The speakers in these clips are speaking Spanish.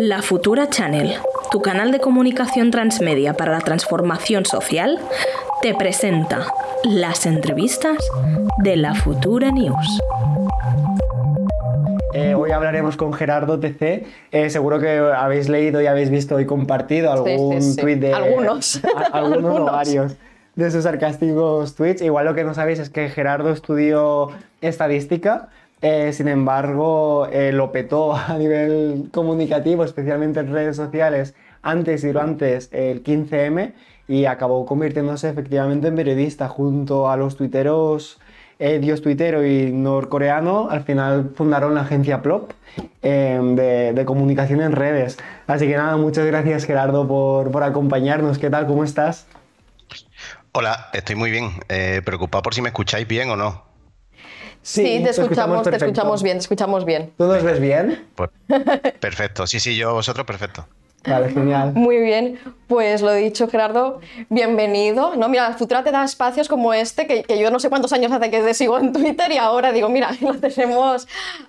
La Futura Channel, tu canal de comunicación transmedia para la transformación social, te presenta las entrevistas de la Futura News. Eh, hoy hablaremos con Gerardo TC. Eh, seguro que habéis leído y habéis visto y compartido algún sí, sí. tweet de. Algunos. a- algunos o Algunos. varios de sus sarcásticos tweets. Igual lo que no sabéis es que Gerardo estudió estadística. Eh, sin embargo, eh, lo petó a nivel comunicativo, especialmente en redes sociales, antes y antes el 15M y acabó convirtiéndose efectivamente en periodista junto a los tuiteros eh, Dios Tuitero y norcoreano, al final fundaron la agencia Plop eh, de, comunicación en redes. Así que nada, muchas gracias Gerardo por, por acompañarnos. ¿Qué tal? ¿Cómo estás? Hola, estoy muy bien. Preocupado por si me escucháis bien o no. Sí, te escuchamos, te perfecto. escuchamos bien, te escuchamos bien. ¿Tú nos ves bien? Pues perfecto. Sí, sí, yo vosotros perfecto. Vale, genial. Muy bien, pues lo dicho, Gerardo, bienvenido. No, mira, Futura te da espacios como este, que, que yo no sé cuántos años hace que te sigo en Twitter y ahora digo, mira, lo tenemos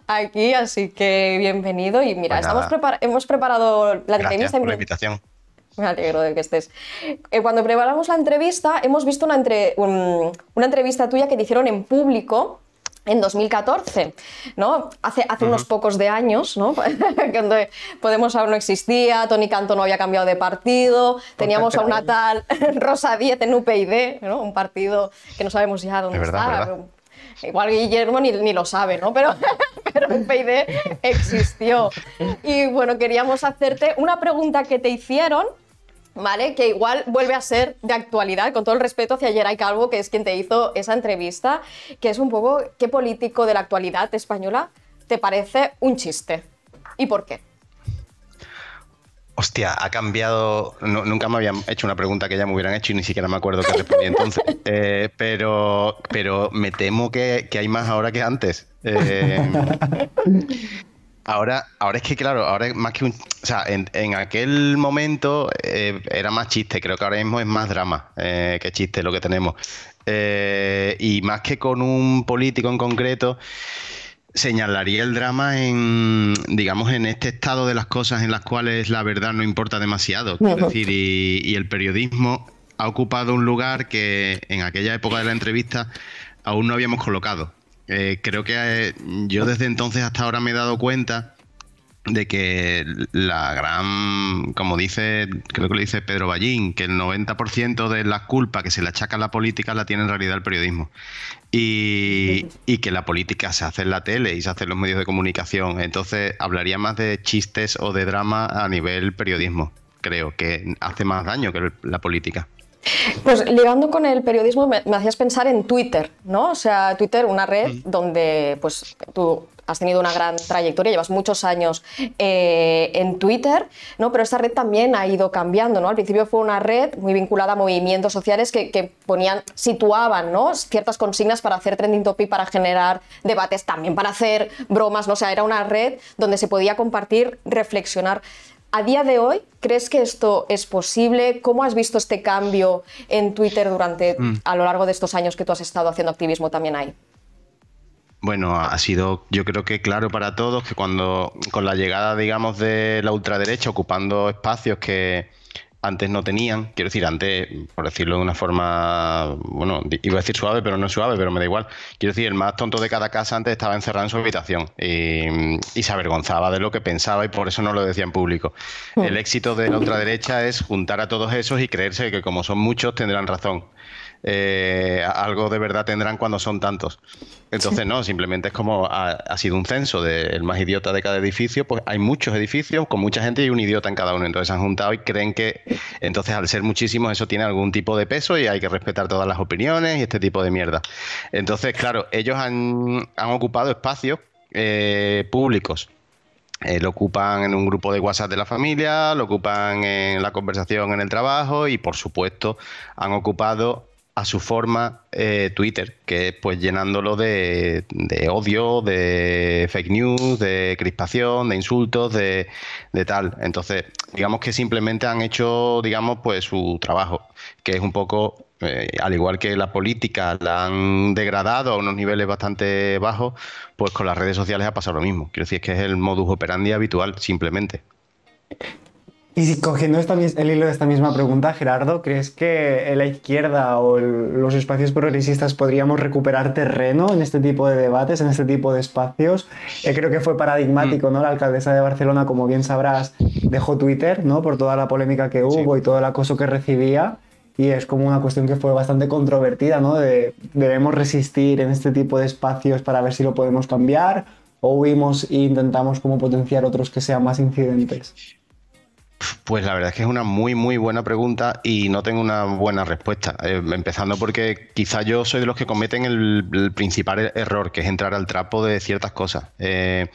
aquí, así que bienvenido. Y mira, Pues estamos prepar- hemos preparado la Gracias entrevista. por la invitación. Me alegro de que estés. Eh, cuando preparamos la entrevista, hemos visto una, entre- un- una entrevista tuya que te hicieron en público en 2014, ¿no? Hace, hace unos pocos de años, ¿no? Cuando Podemos aún no existía, Tony Canto no había cambiado de partido, teníamos a una tal Rosa Díez en UPyD, ¿no? Un partido que no sabemos ya dónde Es verdad, está. verdad. Igual Guillermo ni, ni lo sabe, ¿no? Pero, pero UPyD existió. Y bueno, queríamos hacerte una pregunta que te hicieron, ¿vale? Que igual vuelve a ser de actualidad, con todo el respeto hacia Geray Calvo, que es quien te hizo esa entrevista, que es un poco, ¿qué político de la actualidad española te parece un chiste? ¿Y por qué? Hostia, ha cambiado. nu- nunca me habían hecho una pregunta que ya me hubieran hecho y ni siquiera me acuerdo qué respondí entonces. Eh, pero, pero me temo que, que hay más ahora que antes. Eh, ahora, ahora es que, claro, ahora es más que un. O sea, en, en aquel momento eh, era más chiste. Creo que ahora mismo es más drama eh, que chiste lo que tenemos. Eh, y más que con un político en concreto. señalaría el drama en, digamos, en este estado de las cosas en las cuales la verdad no importa demasiado. Quiero decir, y, y el periodismo ha ocupado un lugar que en aquella época de la entrevista aún no habíamos colocado. Eh, creo que eh, yo desde entonces hasta ahora me he dado cuenta de que la gran, como dice, creo que lo dice Pedro Ballín, que el 90% de la culpa que se le achaca a la política la tiene en realidad el periodismo. Y, y que la política se hace en la tele y se hace en los medios de comunicación. Entonces hablaría más de chistes o de drama a nivel periodismo. Creo que hace más daño que la política. Pues ligando con el periodismo me, me hacías pensar en Twitter, ¿no? O sea, Twitter, una red donde pues tú has tenido una gran trayectoria, llevas muchos años eh, en Twitter, ¿no? Pero esta red también ha ido cambiando, ¿no? Al principio fue una red muy vinculada a movimientos sociales que, que ponían, situaban, ¿no? Ciertas consignas para hacer trending topic, para generar debates, también para hacer bromas, ¿no? O sea, era una red donde se podía compartir, reflexionar. A día de hoy, ¿crees que esto es posible? ¿Cómo has visto este cambio en Twitter durante a lo largo de estos años que tú has estado haciendo activismo también ahí? Bueno, ha sido yo creo que claro para todos que cuando con la llegada, digamos, de la ultraderecha ocupando espacios que antes no tenían, quiero decir, antes, por decirlo de una forma, bueno, iba a decir suave, pero no es suave, pero me da igual. Quiero decir, el más tonto de cada casa antes estaba encerrado en su habitación y, y se avergonzaba de lo que pensaba y por eso no lo decía en público. El éxito de la ultraderecha es juntar a todos esos y creerse que como son muchos tendrán razón. Eh, algo de verdad tendrán cuando son tantos. Entonces, no, simplemente es como ha, ha sido un censo del más idiota de cada edificio, pues hay muchos edificios con mucha gente y un idiota en cada uno. Entonces se han juntado y creen que, entonces al ser muchísimos, eso tiene algún tipo de peso y hay que respetar todas las opiniones y este tipo de mierda. Entonces, claro, ellos han, han ocupado espacios eh, públicos eh, lo ocupan en un grupo de WhatsApp de la familia, lo ocupan en la conversación en el trabajo y por supuesto han ocupado a su forma eh, Twitter, que es pues llenándolo de, de odio, de fake news, de crispación, de insultos, de, tal. Entonces, digamos que simplemente han hecho, digamos, pues su trabajo, que es un poco eh, al igual que la política la han degradado a unos niveles bastante bajos, pues con las redes sociales ha pasado lo mismo. Quiero decir, que es el modus operandi habitual, simplemente. Y si cogiendo esta, el hilo de esta misma pregunta, Gerardo, ¿crees que la izquierda o los espacios progresistas podríamos recuperar terreno en este tipo de debates, en este tipo de espacios? Eh, creo que fue paradigmático, mm. ¿no? La alcaldesa de Barcelona, como bien sabrás, dejó Twitter, ¿no? Por toda la polémica que hubo y todo el acoso que recibía. Y es como una cuestión que fue bastante controvertida, ¿no? De, debemos resistir en este tipo de espacios para ver si lo podemos cambiar o huimos e intentamos como potenciar otros que sean más incidentes. Pues la verdad es que es una muy, muy buena pregunta y no tengo una buena respuesta. Eh, empezando porque quizá yo soy de los que cometen el, principal er-, error, que es entrar al trapo de ciertas cosas. Eh,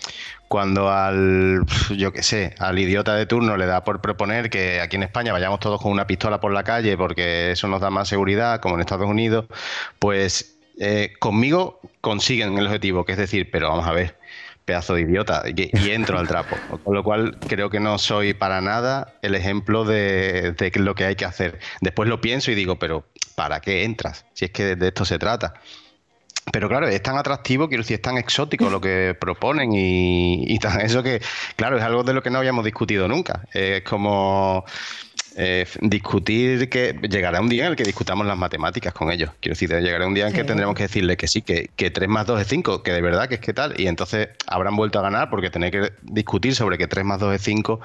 cuando al, yo qué sé, al idiota de turno le da por proponer que aquí en España vayamos todos con una pistola por la calle porque eso nos da más seguridad, como en Estados Unidos, pues eh, conmigo consiguen el objetivo, que es decir, pero vamos a ver pedazo de idiota, y, entro al trapo. Con lo cual creo que no soy para nada el ejemplo de, lo que hay que hacer. Después lo pienso y digo, pero ¿para qué entras? Si es que de esto se trata. Pero claro, es tan atractivo, quiero decir, es tan exótico lo que proponen y, y tan eso que, claro, es algo de lo que no habíamos discutido nunca. Es como eh, discutir que llegará un día en el que discutamos las matemáticas con ellos. Quiero decir, llegará un día en que tendremos que decirle que sí, que, que 3 más 2 es 5, que de verdad que es que tal, y entonces habrán vuelto a ganar porque tener que discutir sobre que 3 más 2 es 5,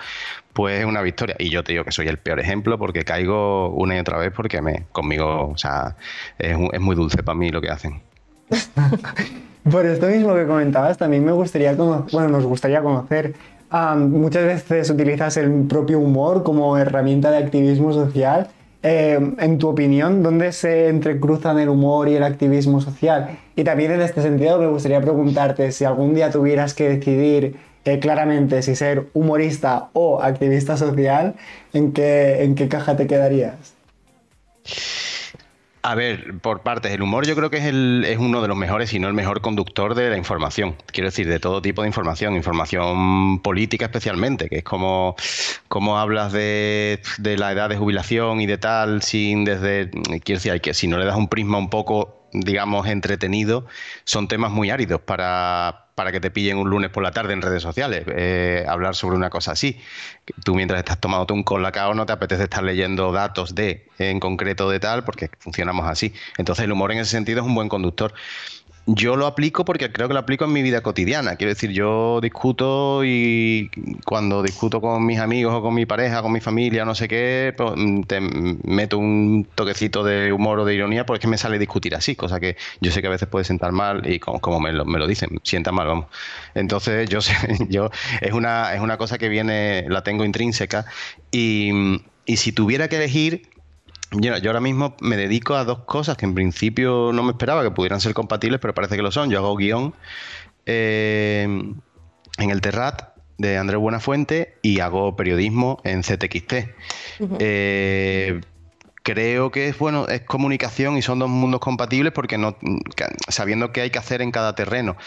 pues es una victoria. Y yo te digo que soy el peor ejemplo porque caigo una y otra vez porque me conmigo, o sea, es, es muy dulce para mí lo que hacen. Por esto mismo que comentabas, también me gustaría, bueno, nos gustaría conocer muchas veces utilizas el propio humor como herramienta de activismo social. Em, en tu opinión, ¿dónde se entrecruzan el humor y el activismo social? Y también en este sentido me gustaría preguntarte si algún día tuvieras que decidir eh, claramente si ser humorista o activista social, ¿en qué, en qué caja te quedarías? A ver, por partes, el humor yo creo que es, el, es uno de los mejores, si no el mejor conductor de la información. Quiero decir, de todo tipo de información, información política especialmente, que es como, como hablas de, de la edad de jubilación y de tal, sin desde, quiero decir, hay que, si no le das un prisma un poco, digamos, entretenido, son temas muy áridos para, para que te pillen un lunes por la tarde en redes sociales, eh, hablar sobre una cosa así. Tú mientras estás tomando un colacao no te apetece estar leyendo datos de, en concreto de tal, porque funcionamos así. Entonces el humor en ese sentido es un buen conductor. Yo lo aplico porque creo que lo aplico en mi vida cotidiana. Quiero decir, yo discuto y cuando discuto con mis amigos o con mi pareja, con mi familia, no sé qué, pues, mm, te meto un toquecito de humor o de ironía porque me sale discutir así, cosa que yo sé que a veces puede sentar mal y como, me, lo, me, lo, dicen, sienta mal, vamos. Entonces, yo sé, yo es una, es una cosa que viene, la tengo intrínseca y, y si tuviera que elegir, yo, ahora mismo me dedico a dos cosas que en principio no me esperaba que pudieran ser compatibles, pero parece que lo son. Yo hago guion eh, en el Terrat de Andrés Buenafuente y hago periodismo en CTXT. Eh, creo que es bueno, es comunicación y son dos mundos compatibles porque no, sabiendo qué hay que hacer en cada terreno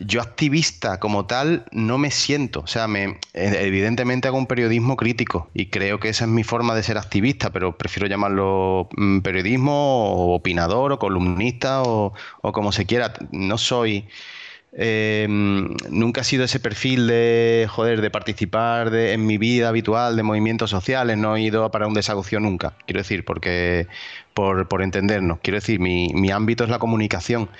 yo activista como tal no me siento. O sea, me, evidentemente hago un periodismo crítico y creo que esa es mi forma de ser activista, pero prefiero llamarlo mm, periodismo o opinador o columnista o, como se quiera. No soy... Eh, nunca he sido ese perfil de joder, de participar en mi vida habitual de movimientos sociales, no he ido para un desahucio nunca, quiero decir, porque por, por entendernos, quiero decir, mi, mi ámbito es la comunicación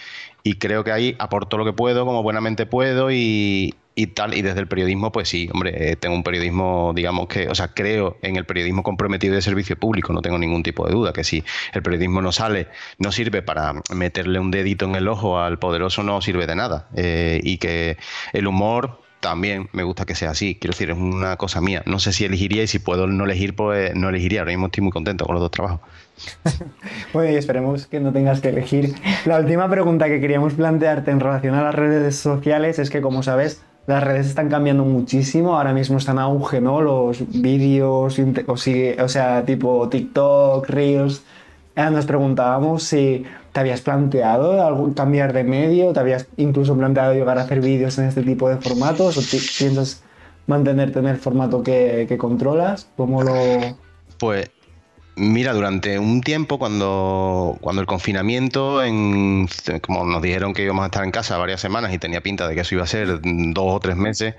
y creo que ahí aporto lo que puedo, como buenamente puedo y, tal. Y desde el periodismo, pues sí, hombre, eh, tengo un periodismo, digamos que, o sea, creo en el periodismo comprometido de servicio público, no tengo ningún tipo de duda, que si el periodismo no sale, no sirve para meterle un dedito en el ojo al poderoso, no sirve de nada. Eh, y que el humor también me gusta que sea así. Quiero decir, es una cosa mía. No sé si elegiría y si puedo no elegir, pues no elegiría. Ahora mismo estoy muy contento con los dos trabajos. bueno, y esperemos que no tengas que elegir. La última pregunta que queríamos plantearte en relación a las redes sociales es que, como sabes, las redes están cambiando muchísimo. Ahora mismo están auge, ¿no? Los vídeos, o, o sea, tipo TikTok, Reels. Eh, nos preguntábamos si te habías planteado algún, cambiar de medio, te habías incluso planteado llegar a hacer vídeos en este tipo de formatos, o piensas mantenerte en el formato que, que controlas. ¿Cómo lo...? Pues Mira, durante un tiempo, cuando, cuando el confinamiento, en, como nos dijeron que íbamos a estar en casa varias semanas y tenía pinta de que eso iba a ser dos o tres meses,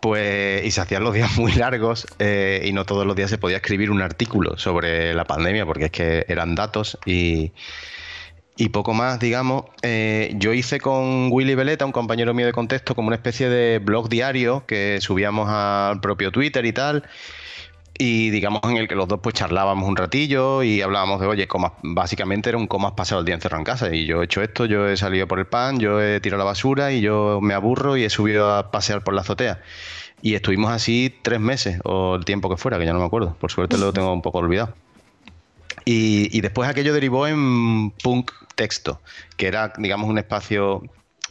Pues, y se hacían los días muy largos eh, y no todos los días se podía escribir un artículo sobre la pandemia porque es que eran datos y, poco más, digamos. Eh, yo hice con Willy Veleta, un compañero mío de contexto, como una especie de blog diario que subíamos al propio Twitter y tal y digamos en el que los dos pues charlábamos un ratillo y hablábamos de, oye, como básicamente era un cómo has pasado el día encerrado en casa y yo he hecho esto, yo he salido por el pan, yo he tirado la basura y yo me aburro y he subido a pasear por la azotea. Y estuvimos así tres meses o el tiempo que fuera, que ya no me acuerdo, por suerte lo tengo un poco olvidado. Y, y después aquello derivó en punk texto, que era, digamos, un espacio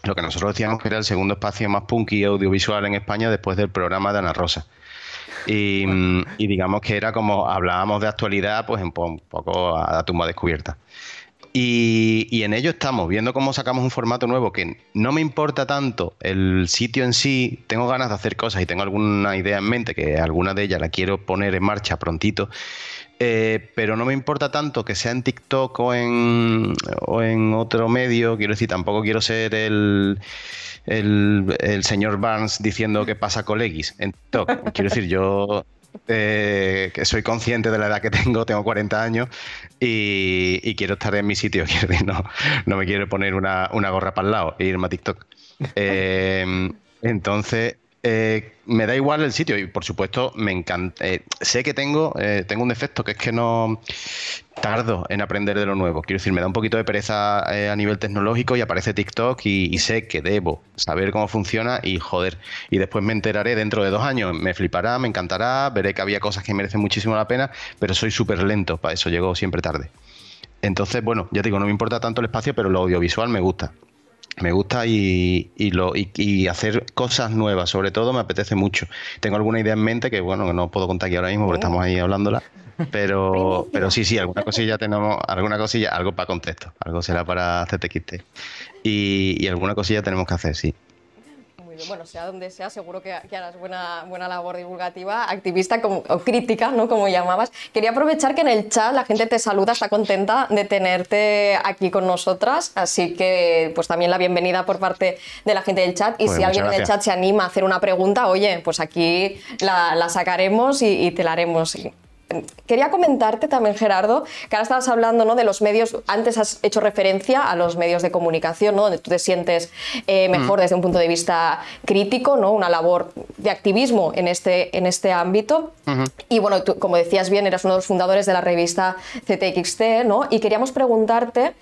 lo que nosotros decíamos que era el segundo espacio más punk y audiovisual en España después del programa de Ana Rosa. Y, digamos que era como hablábamos de actualidad, pues un poco a la tumba descubierta. Y, en ello estamos, viendo cómo sacamos un formato nuevo que no me importa tanto el sitio en sí, tengo ganas de hacer cosas y tengo alguna idea en mente, que alguna de ellas la quiero poner en marcha prontito, eh, pero no me importa tanto que sea en TikTok o en, o en otro medio, quiero decir, tampoco quiero ser el el, señor Barnes diciendo que pasa con X en TikTok. Quiero decir, yo eh, que soy consciente de la edad que tengo, tengo 40 años y, quiero estar en mi sitio. no, no me quiero poner una, gorra para el lado e irme a TikTok. Eh, entonces, eh, me da igual el sitio y por supuesto me encanta. Eh, sé que tengo, eh, tengo un defecto que es que no tardo en aprender de lo nuevo. Quiero decir, me da un poquito de pereza a nivel tecnológico y aparece TikTok y, sé que debo saber cómo funciona y joder. Y después me enteraré dentro de dos años. Me flipará, me encantará, veré que había cosas que merecen muchísimo la pena, pero soy súper lento, para eso llego siempre tarde. Entonces, bueno, ya digo, no me importa tanto el espacio, pero lo audiovisual me gusta me gusta y, lo, y, hacer cosas nuevas, sobre todo me apetece mucho. Tengo alguna idea en mente que, bueno, que no puedo contar aquí ahora mismo porque oh. estamos ahí hablándola, pero, pero sí, sí, alguna cosilla tenemos, alguna cosilla, algo para contexto, algo será para CTXT y, y alguna cosilla tenemos que hacer, sí bueno, sea donde sea, seguro que, harás buena, buena labor divulgativa, activista como, o crítica, ¿no? Como llamabas. Quería aprovechar que en el chat la gente te saluda, está contenta de tenerte aquí con nosotras, así que pues también la bienvenida por parte de la gente del chat. Y pues si alguien en el chat se anima a hacer una pregunta, oye, pues aquí la, sacaremos y, y te la haremos. Quería comentarte también, Gerardo, que ahora estabas hablando ¿no? de los medios, antes has hecho referencia a los medios de comunicación, ¿no? donde tú te sientes eh, mejor mm. desde un punto de vista crítico, ¿no? una labor de activismo en este, en este ámbito. Y bueno, tú, como decías bien, eras uno de los fundadores de la revista CTXT, ¿no? y queríamos preguntarte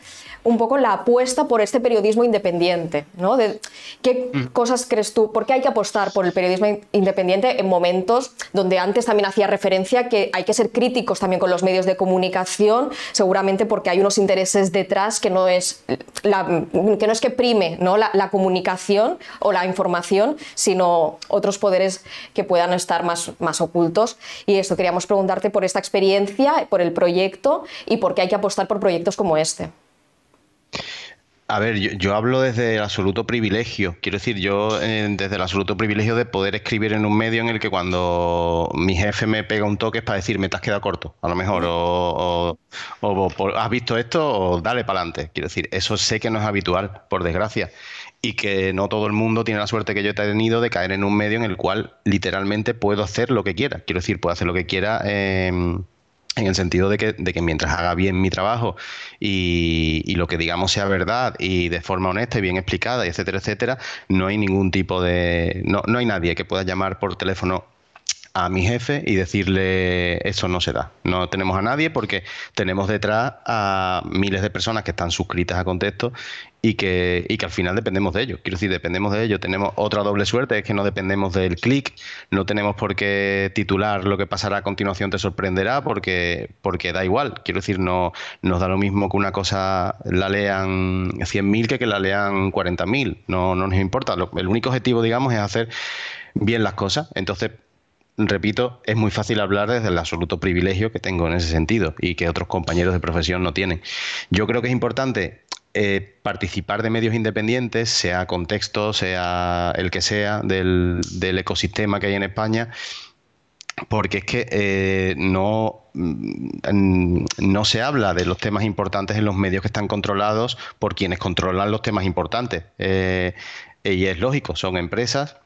un poco la apuesta por este periodismo independiente, ¿no? De, ¿Qué mm. cosas crees tú? ¿Por qué hay que apostar por el periodismo independiente en momentos donde antes también hacía referencia que hay que ser críticos también con los medios de comunicación, seguramente porque hay unos intereses detrás que no es, que, no es que prime ¿no? La, comunicación o la información, sino otros poderes que puedan estar más, más ocultos. Y esto queríamos preguntarte por esta experiencia, por el proyecto y por qué hay que apostar por proyectos como este. A ver, yo, hablo desde el absoluto privilegio. Quiero decir, yo eh, desde el absoluto privilegio de poder escribir en un medio en el que cuando mi jefe me pega un toque es para decirme te has quedado corto, a lo mejor, o, has visto esto o dale para adelante. Quiero decir, eso sé que no es habitual, por desgracia, y que no todo el mundo tiene la suerte que yo he tenido de caer en un medio en el cual literalmente puedo hacer lo que quiera. Quiero decir, puedo hacer lo que quiera. Eh, en el sentido de que, de que, mientras haga bien mi trabajo y, y, lo que digamos sea verdad y de forma honesta y bien explicada, etcétera, etcétera, no hay ningún tipo de... No, no hay nadie que pueda llamar por teléfono a mi jefe y decirle eso no se da. No tenemos a nadie porque tenemos detrás a miles de personas que están suscritas a Contexto y que, y que al final dependemos de ellos. Quiero decir, dependemos de ellos. Tenemos otra doble suerte, es que no dependemos del clic, no tenemos por qué titular lo que pasará a continuación te sorprenderá porque, porque da igual. Quiero decir, no nos da lo mismo que una cosa la lean 100.000 que que la lean 40.000. No, no nos importa. el único objetivo, digamos, es hacer bien las cosas. Entonces, repito, es muy fácil hablar desde el absoluto privilegio que tengo en ese sentido y que otros compañeros de profesión no tienen. Yo creo que es importante eh, participar de medios independientes, sea contexto, sea el que sea, del, ecosistema que hay en España, porque es que eh, no, mm, no se habla de los temas importantes en los medios que están controlados por quienes controlan los temas importantes. Eh, y es lógico, son empresas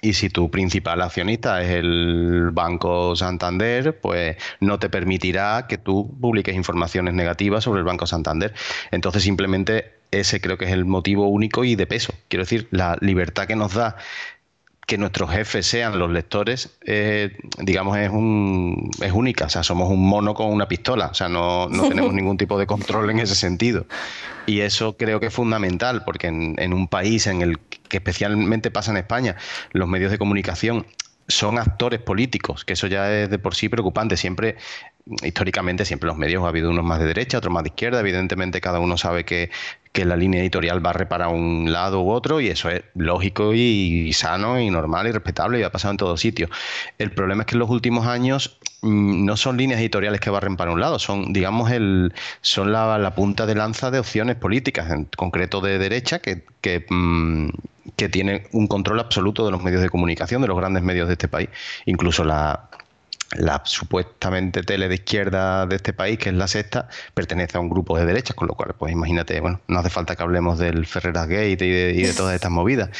y si tu principal accionista es el Banco Santander, pues no te permitirá que tú publiques informaciones negativas sobre el Banco Santander. Entonces simplemente ese creo que es el motivo único y de peso. Quiero decir, la libertad que nos da que nuestros jefes sean los lectores, eh, digamos, es, un, es única. O sea, somos un mono con una pistola. O sea, no, tenemos ningún tipo de control en ese sentido. Y eso creo que es fundamental, porque en, en un país en el que especialmente pasa en España, los medios de comunicación son actores políticos, que eso ya es de por sí preocupante. Siempre históricamente siempre los medios ha habido unos más de derecha, otros más de izquierda. Evidentemente cada uno sabe que, la línea editorial va para un lado u otro y eso es lógico y, sano y normal y respetable y ha pasado en todos sitios. El problema es que en los últimos años no son líneas editoriales que barren para un lado, son, digamos, el, son la, punta de lanza de opciones políticas, en concreto de derecha, que, que, mm, que tiene un control absoluto de los medios de comunicación, de los grandes medios de este país. Incluso la, la supuestamente tele de izquierda de este país, que es la sexta, pertenece a un grupo de derechas, con lo cual, pues imagínate, bueno, no hace falta que hablemos del Ferreras Gate y de, todas estas movidas.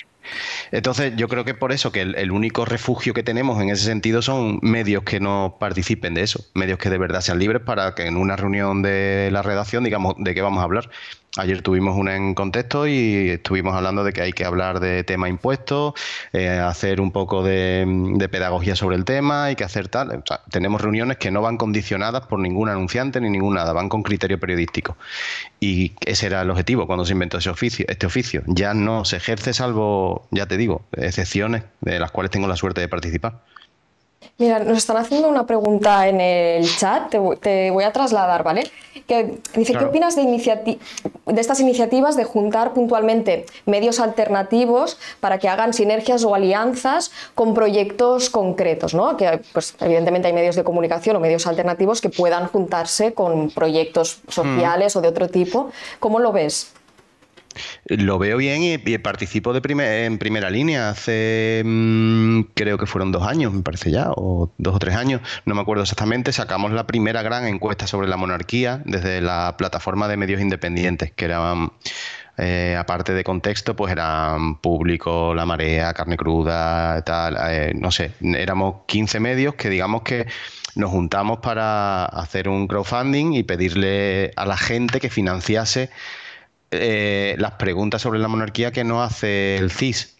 Entonces, yo creo que por eso que el, único refugio que tenemos en ese sentido son medios que no participen de eso, medios que de verdad sean libres para que en una reunión de la redacción digamos de qué vamos a hablar Ayer tuvimos una en contexto y estuvimos hablando de que hay que hablar de tema impuestos, eh, hacer un poco de, pedagogía sobre el tema, hay que hacer tal. tenemos reuniones que no van condicionadas por ningún anunciante ni ningún nada, van con criterio periodístico. Y ese era el objetivo cuando se inventó ese oficio, este oficio. Ya no se ejerce salvo, ya te digo, excepciones de las cuales tengo la suerte de participar. Mira, nos están haciendo una pregunta en el chat, te, voy a trasladar, ¿vale? Que dice, ¿qué opinas de, de estas iniciativas de juntar puntualmente medios alternativos para que hagan sinergias o alianzas con proyectos concretos, ¿no? Que pues, evidentemente hay medios de comunicación o medios alternativos que puedan juntarse con proyectos sociales o de otro tipo. ¿Cómo lo ves? Lo veo bien y, participo de en primera línea. Hace, mm, creo que fueron dos años, me parece ya, o dos o tres años, no me acuerdo exactamente, sacamos la primera gran encuesta sobre la monarquía desde la plataforma de medios independientes, que eran, eh, aparte de contexto, pues eran público, La Marea, Carne Cruda, tal, eh, no sé, éramos 15 medios que digamos que nos juntamos para hacer un crowdfunding y pedirle a la gente que financiase eh, las preguntas sobre la monarquía que no hace el CIS.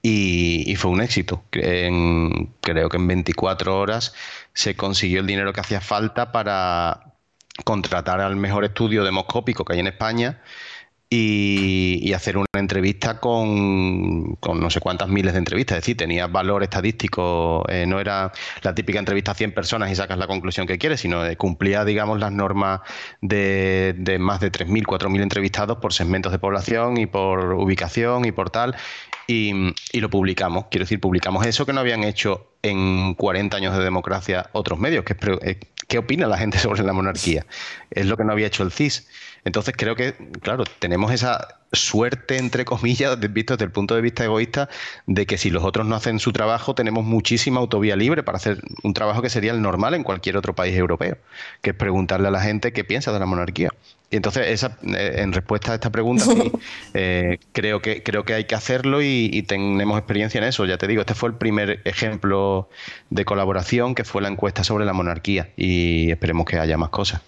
Y, fue un éxito. creo que en 24 horas se consiguió el dinero que hacía falta para contratar al mejor estudio demoscópico que hay en España y, hacer una entrevista con, no sé cuántas miles de entrevistas. Es decir, tenía valor estadístico, eh, no era la típica entrevista a 100 personas y sacas la conclusión que quieres, sino cumplía, digamos, las normas de, de más de 3.000, 4.000 entrevistados por segmentos de población y por ubicación y por tal. Y, lo publicamos. Quiero decir, publicamos eso que no habían hecho en 40 años de democracia otros medios. Eh, ¿Qué opina la gente sobre la monarquía? Es lo que no había hecho el CIS. Entonces creo que, claro, tenemos esa suerte, entre comillas, visto desde el punto de vista egoísta, de que si los otros no hacen su trabajo, tenemos muchísima autovía libre para hacer un trabajo que sería el normal en cualquier otro país europeo, que es preguntarle a la gente qué piensa de la monarquía. Y entonces, esa, eh, en respuesta a esta pregunta, sí, eh, creo, que, creo que hay que hacerlo y, y, tenemos experiencia en eso. Ya te digo, este fue el primer ejemplo de colaboración que fue la encuesta sobre la monarquía y esperemos que haya más cosas.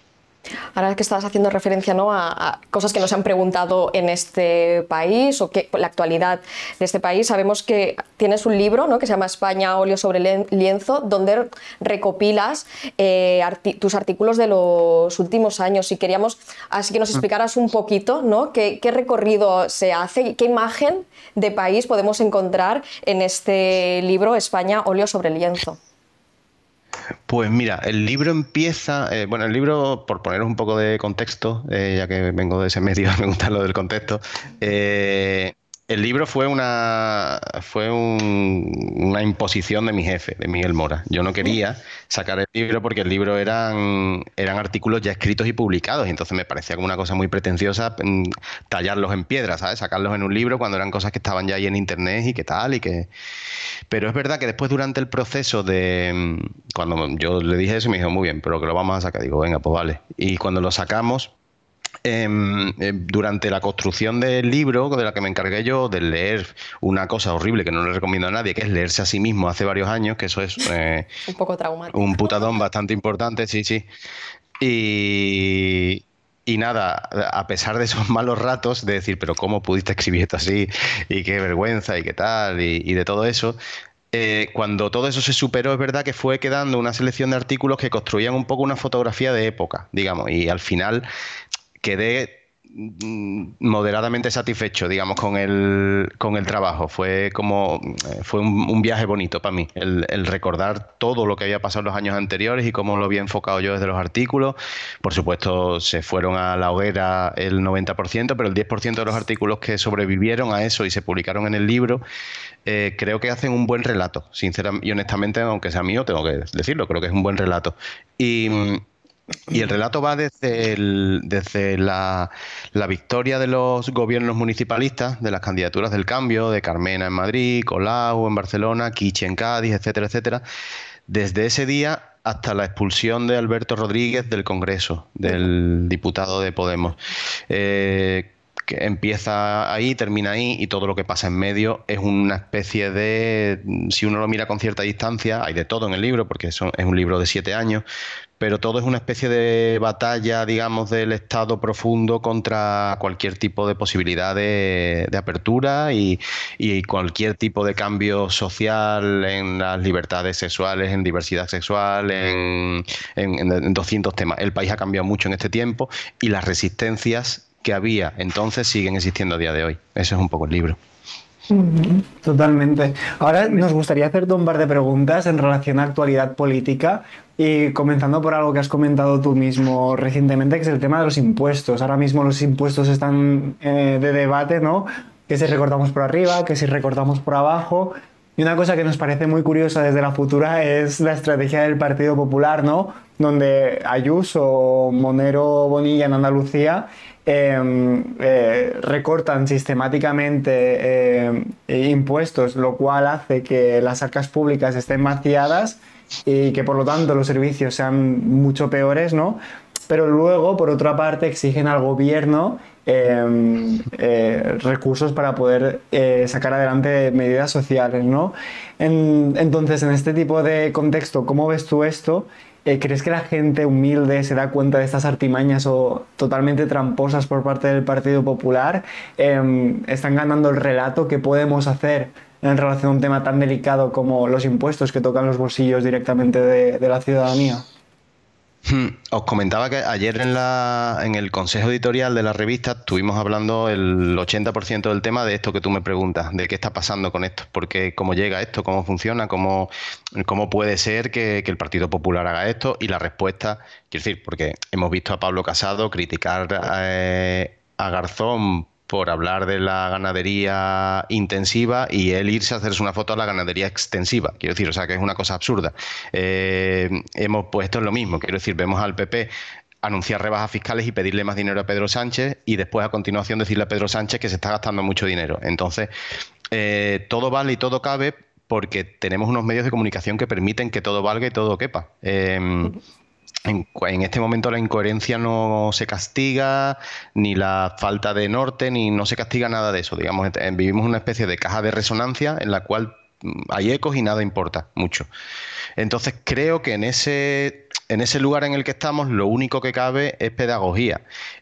Ahora que estabas haciendo referencia ¿no? a, cosas que nos han preguntado en este país o que la actualidad de este país, sabemos que tienes un libro ¿no? que se llama España, óleo sobre lienzo, donde recopilas eh, tus artículos de los últimos años. Y queríamos así que nos explicaras un poquito ¿no? qué, qué recorrido se hace, qué imagen de país podemos encontrar en este libro España, óleo sobre lienzo. Pues mira, el libro empieza, eh, bueno, el libro, por poneros un poco de contexto, eh, ya que vengo de ese medio, me gusta lo del contexto, eh, el libro fue una fue una imposición de mi jefe, de Miguel Mora. Yo no quería sacar el libro porque el libro eran, eran artículos ya escritos y publicados. Y entonces me parecía como una cosa muy pretenciosa mm, tallarlos en piedra, ¿sabes? Sacarlos en un libro cuando eran cosas que estaban ya ahí en internet y qué tal. y que Pero es verdad que después durante el proceso de. Mm, cuando yo le dije eso, me dijo, muy bien, pero que lo vamos a sacar. Digo, venga, pues vale. Y cuando lo sacamos Em, em, durante la construcción del libro, de la que me encargué yo, de leer una cosa horrible que no le recomiendo a nadie, que es leerse a sí mismo hace varios años, que eso es eh, un poco traumático. Un putadón bastante importante, sí, sí. Y, y nada, a pesar de esos malos ratos de decir, pero ¿cómo pudiste escribir esto así? Y qué vergüenza y qué tal, y, de todo eso, eh, cuando todo eso se superó, es verdad que fue quedando una selección de artículos que construían un poco una fotografía de época, digamos, y al final quedé mm, moderadamente satisfecho, digamos, con el, con el trabajo. Fue como eh, fue un, viaje bonito para mí, el, recordar todo lo que había pasado en los años anteriores y cómo lo había enfocado yo desde los artículos. Por supuesto, se fueron a la hoguera el 90%, pero el 10% de los artículos que sobrevivieron a eso y se publicaron en el libro, eh, creo que hacen un buen relato. Sinceramente y honestamente, aunque sea mío, tengo que decirlo, creo que es un buen relato. Y mm, y el relato va desde, desde la, victoria de los gobiernos municipalistas, de las candidaturas del cambio, de Carmena en Madrid, Colau en Barcelona, Quiche en Cádiz, etcétera, etcétera, desde ese día hasta la expulsión de Alberto Rodríguez del Congreso, del diputado de Podemos. Eh, que empieza ahí, termina ahí y todo lo que pasa en medio es una especie de, si uno lo mira con cierta distancia, hay de todo en el libro porque es un libro de siete años, pero todo es una especie de batalla, digamos, del Estado profundo contra cualquier tipo de posibilidad de, apertura y, cualquier tipo de cambio social en las libertades sexuales, en diversidad sexual, en, en 200 temas. El país ha cambiado mucho en este tiempo y las resistencias que había entonces siguen existiendo a día de hoy. Ese es un poco el libro. Totalmente. Ahora nos gustaría hacerte un par de preguntas en relación a actualidad política y comenzando por algo que has comentado tú mismo recientemente, que es el tema de los impuestos. Ahora mismo los impuestos están eh, de debate, ¿no? Que si recortamos por arriba, que si recortamos por abajo. Y una cosa que nos parece muy curiosa desde la futura es la estrategia del Partido Popular, ¿no? Donde Ayuso, Monero, Bonilla en Andalucía Em, eh, recortan sistemáticamente em, impuestos, lo cual hace que las arcas públicas estén vaciadas y que por lo tanto los servicios sean mucho peores, ¿no? Pero luego, por otra parte, exigen al gobierno em, eh, recursos para poder eh, sacar adelante medidas sociales, ¿no? entonces, en este tipo de contexto, ¿cómo ves tú esto? Eh, ¿Crees que la gente humilde se da cuenta de estas artimañas o totalmente tramposas por parte del Partido Popular? Em, ¿Están ganando el relato que podemos hacer en relación a un tema tan delicado como los impuestos que tocan los bolsillos directamente de la ciudadanía? Hmm, os comentaba que ayer en, la, en el consejo editorial de la revista estuvimos hablando el 80% del tema de esto que tú me preguntas, de qué está pasando con esto, porque cómo llega esto, cómo funciona, cómo, cómo puede ser que, el Partido Popular haga esto. Y la respuesta, quiero decir, porque hemos visto a Pablo Casado criticar eh, a Garzón por hablar de la ganadería intensiva y él irse a hacerse una foto a la ganadería extensiva. Quiero decir, o sea, que es una cosa absurda. Eh, hemos puesto lo mismo, quiero decir, vemos al PP anunciar rebajas fiscales y pedirle más dinero a Pedro Sánchez y después a continuación decirle a Pedro Sánchez que se está gastando mucho dinero. Entonces, eh, todo vale y todo cabe porque tenemos unos medios de comunicación que permiten que todo valga y todo quepa. Eh, en, este momento la incoherencia no se castiga, ni la falta de norte, ni no se castiga nada de eso. Digamos, vivimos una especie de caja de resonancia en la cual mm, hay ecos y nada importa mucho. Entonces creo que en ese, en ese lugar en el que estamos lo único que cabe es pedagogía.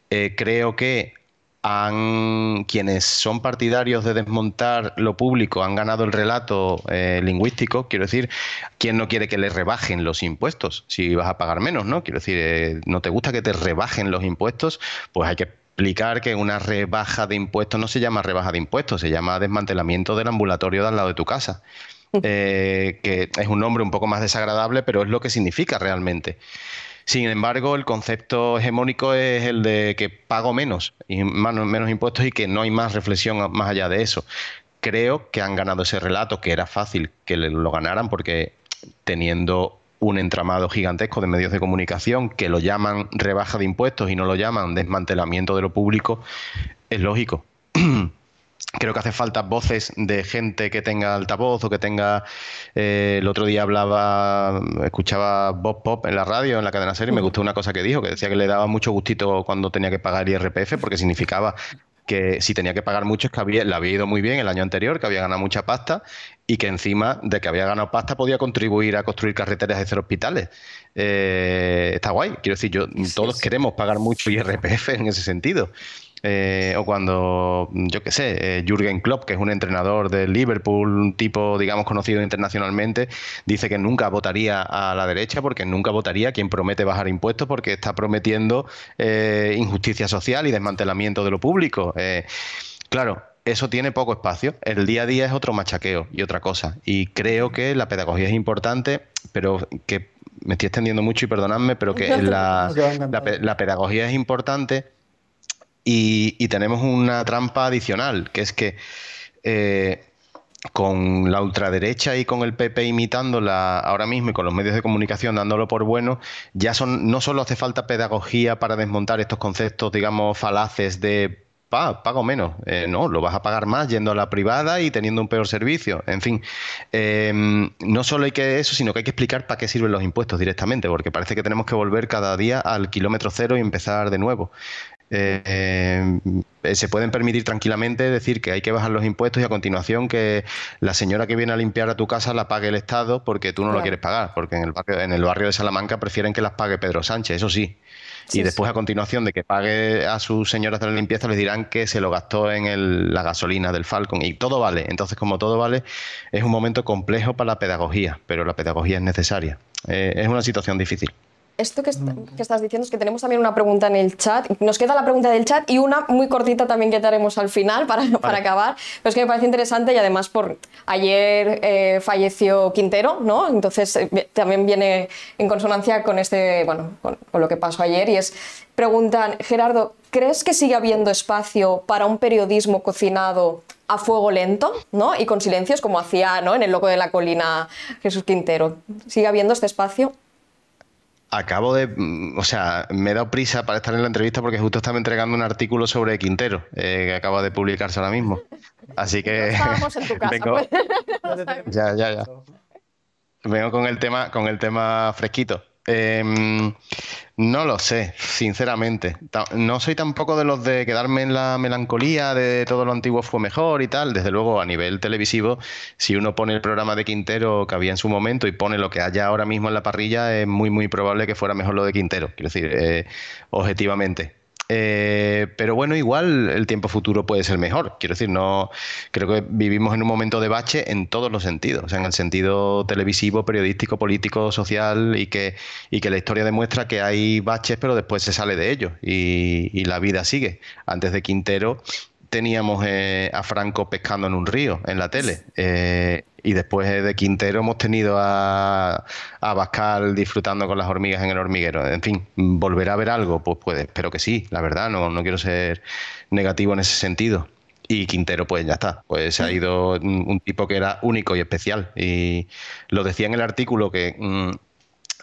Eh, creo que han, quienes son partidarios de desmontar lo público han ganado el relato eh, lingüístico. Quiero decir, ¿quién no quiere que le rebajen los impuestos si vas a pagar menos? ¿no? Quiero decir, eh, ¿no te gusta que te rebajen los impuestos? Pues hay que explicar que una rebaja de impuestos no se llama rebaja de impuestos, se llama desmantelamiento del ambulatorio de al lado de tu casa. Eh, que es un nombre un poco más desagradable, pero es lo que significa realmente. Sin embargo, el concepto hegemónico es el de que pago menos, y menos impuestos y que no hay más reflexión más allá de eso. Creo que han ganado ese relato, que era fácil que lo ganaran porque teniendo un entramado gigantesco de medios de comunicación que lo llaman rebaja de impuestos y no lo llaman desmantelamiento de lo público, es lógico. Creo que hace falta voces de gente que tenga altavoz o que tenga. Eh, el otro día hablaba, escuchaba Bob Pop en la radio, en la cadena serie, y me gustó una cosa que dijo, que decía que le daba mucho gustito cuando tenía que pagar IRPF, porque significaba que si tenía que pagar mucho es que había, le había ido muy bien el año anterior, que había ganado mucha pasta y que encima de que había ganado pasta podía contribuir a construir carreteras y hacer hospitales. Eh, está guay, quiero decir, yo, todos queremos pagar mucho IRPF en ese sentido. Eh, o cuando, yo qué sé, eh, Jürgen Klopp, que es un entrenador de Liverpool, un tipo, digamos, conocido internacionalmente, dice que nunca votaría a la derecha porque nunca votaría a quien promete bajar impuestos porque está prometiendo eh, injusticia social y desmantelamiento de lo público. claro, eso tiene poco espacio. El día a día es otro machaqueo y otra cosa. Y creo que la pedagogía es importante, pero que me estoy extendiendo mucho y perdonadme, pero que la, la pedagogía es importante y, tenemos una trampa adicional, que es que eh, con la ultraderecha y con el PP imitándola ahora mismo y con los medios de comunicación dándolo por bueno, ya son, no solo hace falta pedagogía para desmontar estos conceptos, digamos, falaces de pago menos. Eh, no, lo vas a pagar más yendo a la privada y teniendo un peor servicio. En fin, em, no solo hay que eso, sino que hay que explicar para qué sirven los impuestos directamente, porque parece que tenemos que volver cada día al kilómetro cero y empezar de nuevo. Eh, se pueden permitir tranquilamente decir que hay que bajar los impuestos y a continuación que la señora que viene a limpiar a tu casa la pague el Estado porque tú no lo quieres pagar, porque en el barrio, en el barrio de Salamanca prefieren que las pague Pedro Sánchez, eso sí. y después a continuación de que pague a sus señoras de la limpieza les dirán que se lo gastó en la gasolina del Falcon y todo vale. Entonces, como todo vale, es un momento complejo para la pedagogía, pero la pedagogía es necesaria. Eh, es una situación difícil esto que, estás diciendo es que tenemos también una pregunta en el chat. Nos queda la pregunta del chat y una muy cortita también que te haremos al final para, para acabar. Pero es que me parece interesante y además por ayer eh, falleció Quintero, ¿no? Entonces eh, también viene en consonancia con este, bueno, con, lo que pasó ayer y es preguntan Gerardo, ¿crees que sigue habiendo espacio para un periodismo cocinado a fuego lento, ¿no? Y con silencios como hacía, ¿no? En el loco de la colina Jesús Quintero. ¿Sigue habiendo este espacio? Acabo de. O sea, me he dado prisa para estar en la entrevista porque justo estaba entregando un artículo sobre Quintero, eh, que acaba de publicarse ahora mismo. Así que. estábamos en tu casa. Vengo... Pues. ya, ya, ya. Vengo con el tema, con el tema fresquito. Em, no lo sé, sinceramente. No soy tampoco de los de quedarme en la melancolía de todo lo antiguo fue mejor y tal. Desde luego, a nivel televisivo, si uno pone el programa de Quintero que había en su momento y pone lo que haya ahora mismo en la parrilla, es muy, muy probable que fuera mejor lo de Quintero. Quiero decir, eh, objetivamente. Eh, pero bueno, igual el tiempo futuro puede ser mejor. Quiero decir, no creo que vivimos en un momento de bache en todos los sentidos, o sea, en el sentido televisivo, periodístico, político, social, y que, y que la historia demuestra que hay baches, pero después se sale de ellos y, y la vida sigue. Antes de Quintero teníamos eh, a Franco pescando en un río en la tele. Eh, y después de Quintero hemos tenido a, a Bascal disfrutando con las hormigas en el hormiguero. En fin, ¿volverá a ver algo? Pues puede, espero que sí, la verdad, no, no quiero ser negativo en ese sentido. Y Quintero, pues ya está. Pues se ha ido un, tipo que era único y especial. Y lo decía en el artículo que mm,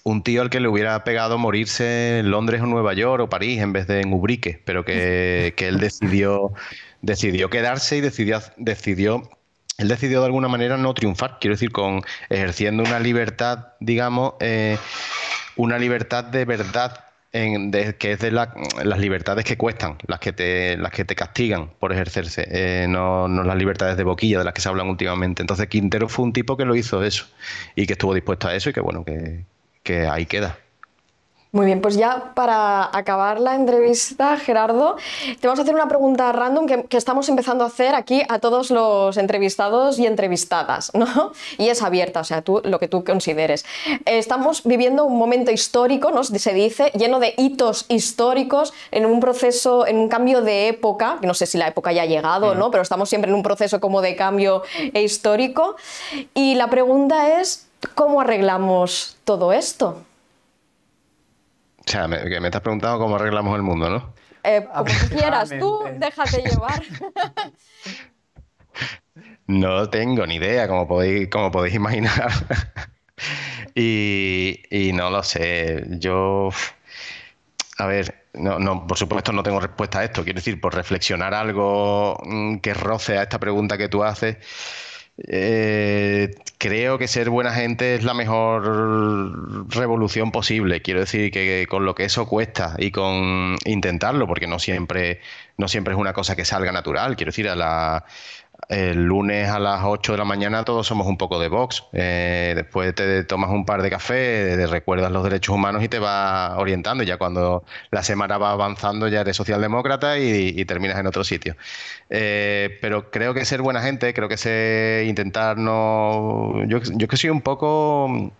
un tío al que le hubiera pegado morirse en Londres o Nueva York o París en vez de en Ubrique, pero que, que él decidió decidió quedarse y decidió, decidió él decidió de alguna manera no triunfar, quiero decir, con ejerciendo una libertad, digamos, eh, una libertad de verdad, en, que es de las libertades que cuestan, las que te, las que te castigan por ejercerse, eh, no, no, las libertades de boquilla de las que se hablan últimamente. Entonces Quintero fue un tipo que lo hizo eso y que estuvo dispuesto a eso y que bueno, que, que ahí queda. Muy bien, pues ya para acabar la entrevista, Gerardo, te vamos a hacer una pregunta random que, estamos empezando a hacer aquí a todos los entrevistados y entrevistadas, ¿no? Y es abierta, o sea, tú lo que tú consideres. Estamos viviendo un momento histórico, ¿no? Se dice, lleno de hitos históricos, en un proceso, en un cambio de época, que no sé si la época ya ha llegado, ¿no? Pero estamos siempre en un proceso como de cambio histórico. Y la pregunta es, ¿cómo arreglamos todo esto? O sea, me, me estás preguntando cómo arreglamos el mundo, ¿no? Eh, como quieras, tú déjate llevar. No tengo ni idea, como podéis, como podéis imaginar. y, y, no lo sé. Yo. a ver, no, no, por supuesto no tengo respuesta a esto. Quiero decir, por reflexionar algo mm, que roce a esta pregunta que tú haces, eh, creo que ser buena gente es la mejor revolución posible. Quiero decir que con lo que eso cuesta y con intentarlo, porque no siempre, no siempre es una cosa que salga natural. Quiero decir, a la, el lunes a las 8 de la mañana todos somos un poco de Vox. Eh, después te tomas un par de café, recuerdas los derechos humanos y te vas orientando. Ya cuando la semana va avanzando ya eres socialdemócrata y, terminas en otro sitio. Eh, pero creo que ser buena gente, creo que ser intentar no... Yo, yo que soy un poco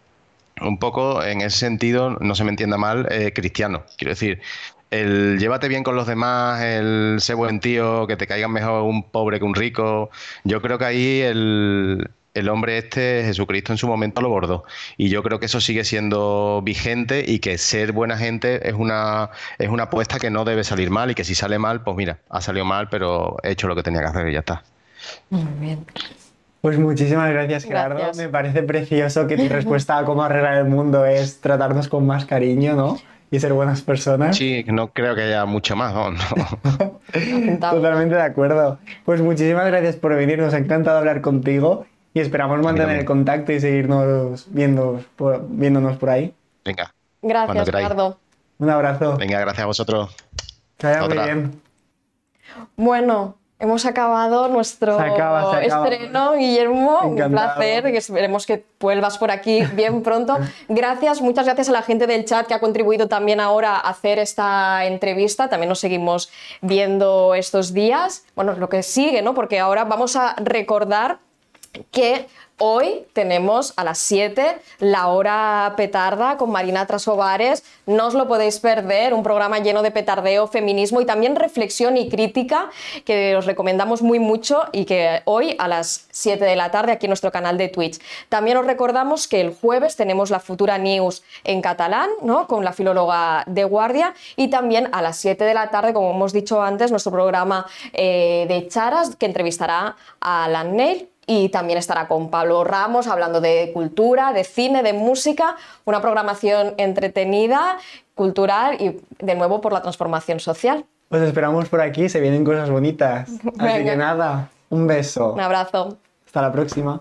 un poco en ese sentido, no se me entienda mal, eh, cristiano. Quiero decir, el llévate bien con los demás, el ser buen tío, que te caigan mejor un pobre que un rico. Yo creo que ahí el, hombre este, Jesucristo en su momento lo bordó. Y yo creo que eso sigue siendo vigente y que ser buena gente es una, es una apuesta que no debe salir mal y que si sale mal, pues mira, ha salido mal, pero he hecho lo que tenía que hacer y ya está. Muy bien. Pues muchísimas gracias, Gerardo. Me parece precioso que tu respuesta a cómo arreglar el mundo es tratarnos con más cariño, ¿no? Y ser buenas personas. Sí, no creo que haya mucho más, ¿no? Totalmente de acuerdo. Pues muchísimas gracias por venir, nos ha encantado hablar contigo y esperamos mantener el contacto y seguirnos viendo viéndonos por ahí. Venga. Gracias, Ricardo. Un abrazo. Venga, gracias a vosotros. Que vaya muy bien. Bueno, Hemos acabado nuestro estreno, Guillermo. Un placer. Esperemos que vuelvas por aquí bien pronto. Gracias, muchas gracias a la gente del chat que ha contribuido también ahora a hacer esta entrevista. También nos seguimos viendo estos días. Bueno, lo que sigue, ¿no? Porque ahora vamos a recordar que Hoy tenemos a las 7 la hora petarda con Marina Trasovares. No os lo podéis perder, un programa lleno de petardeo, feminismo y también reflexión y crítica que os recomendamos muy mucho y que hoy a las 7 de la tarde aquí en nuestro canal de Twitch. También os recordamos que el jueves tenemos la futura news en catalán, ¿no? con la filóloga de guardia y también a las 7 de la tarde, como hemos dicho antes, nuestro programa eh, de charas que entrevistará a Alan Neil y también estará con Pablo Ramos hablando de cultura, de cine, de música, una programación entretenida, cultural y de nuevo por la transformación social. Pues esperamos por aquí, se vienen cosas bonitas. Así que nada, un beso. Un abrazo. Hasta la próxima.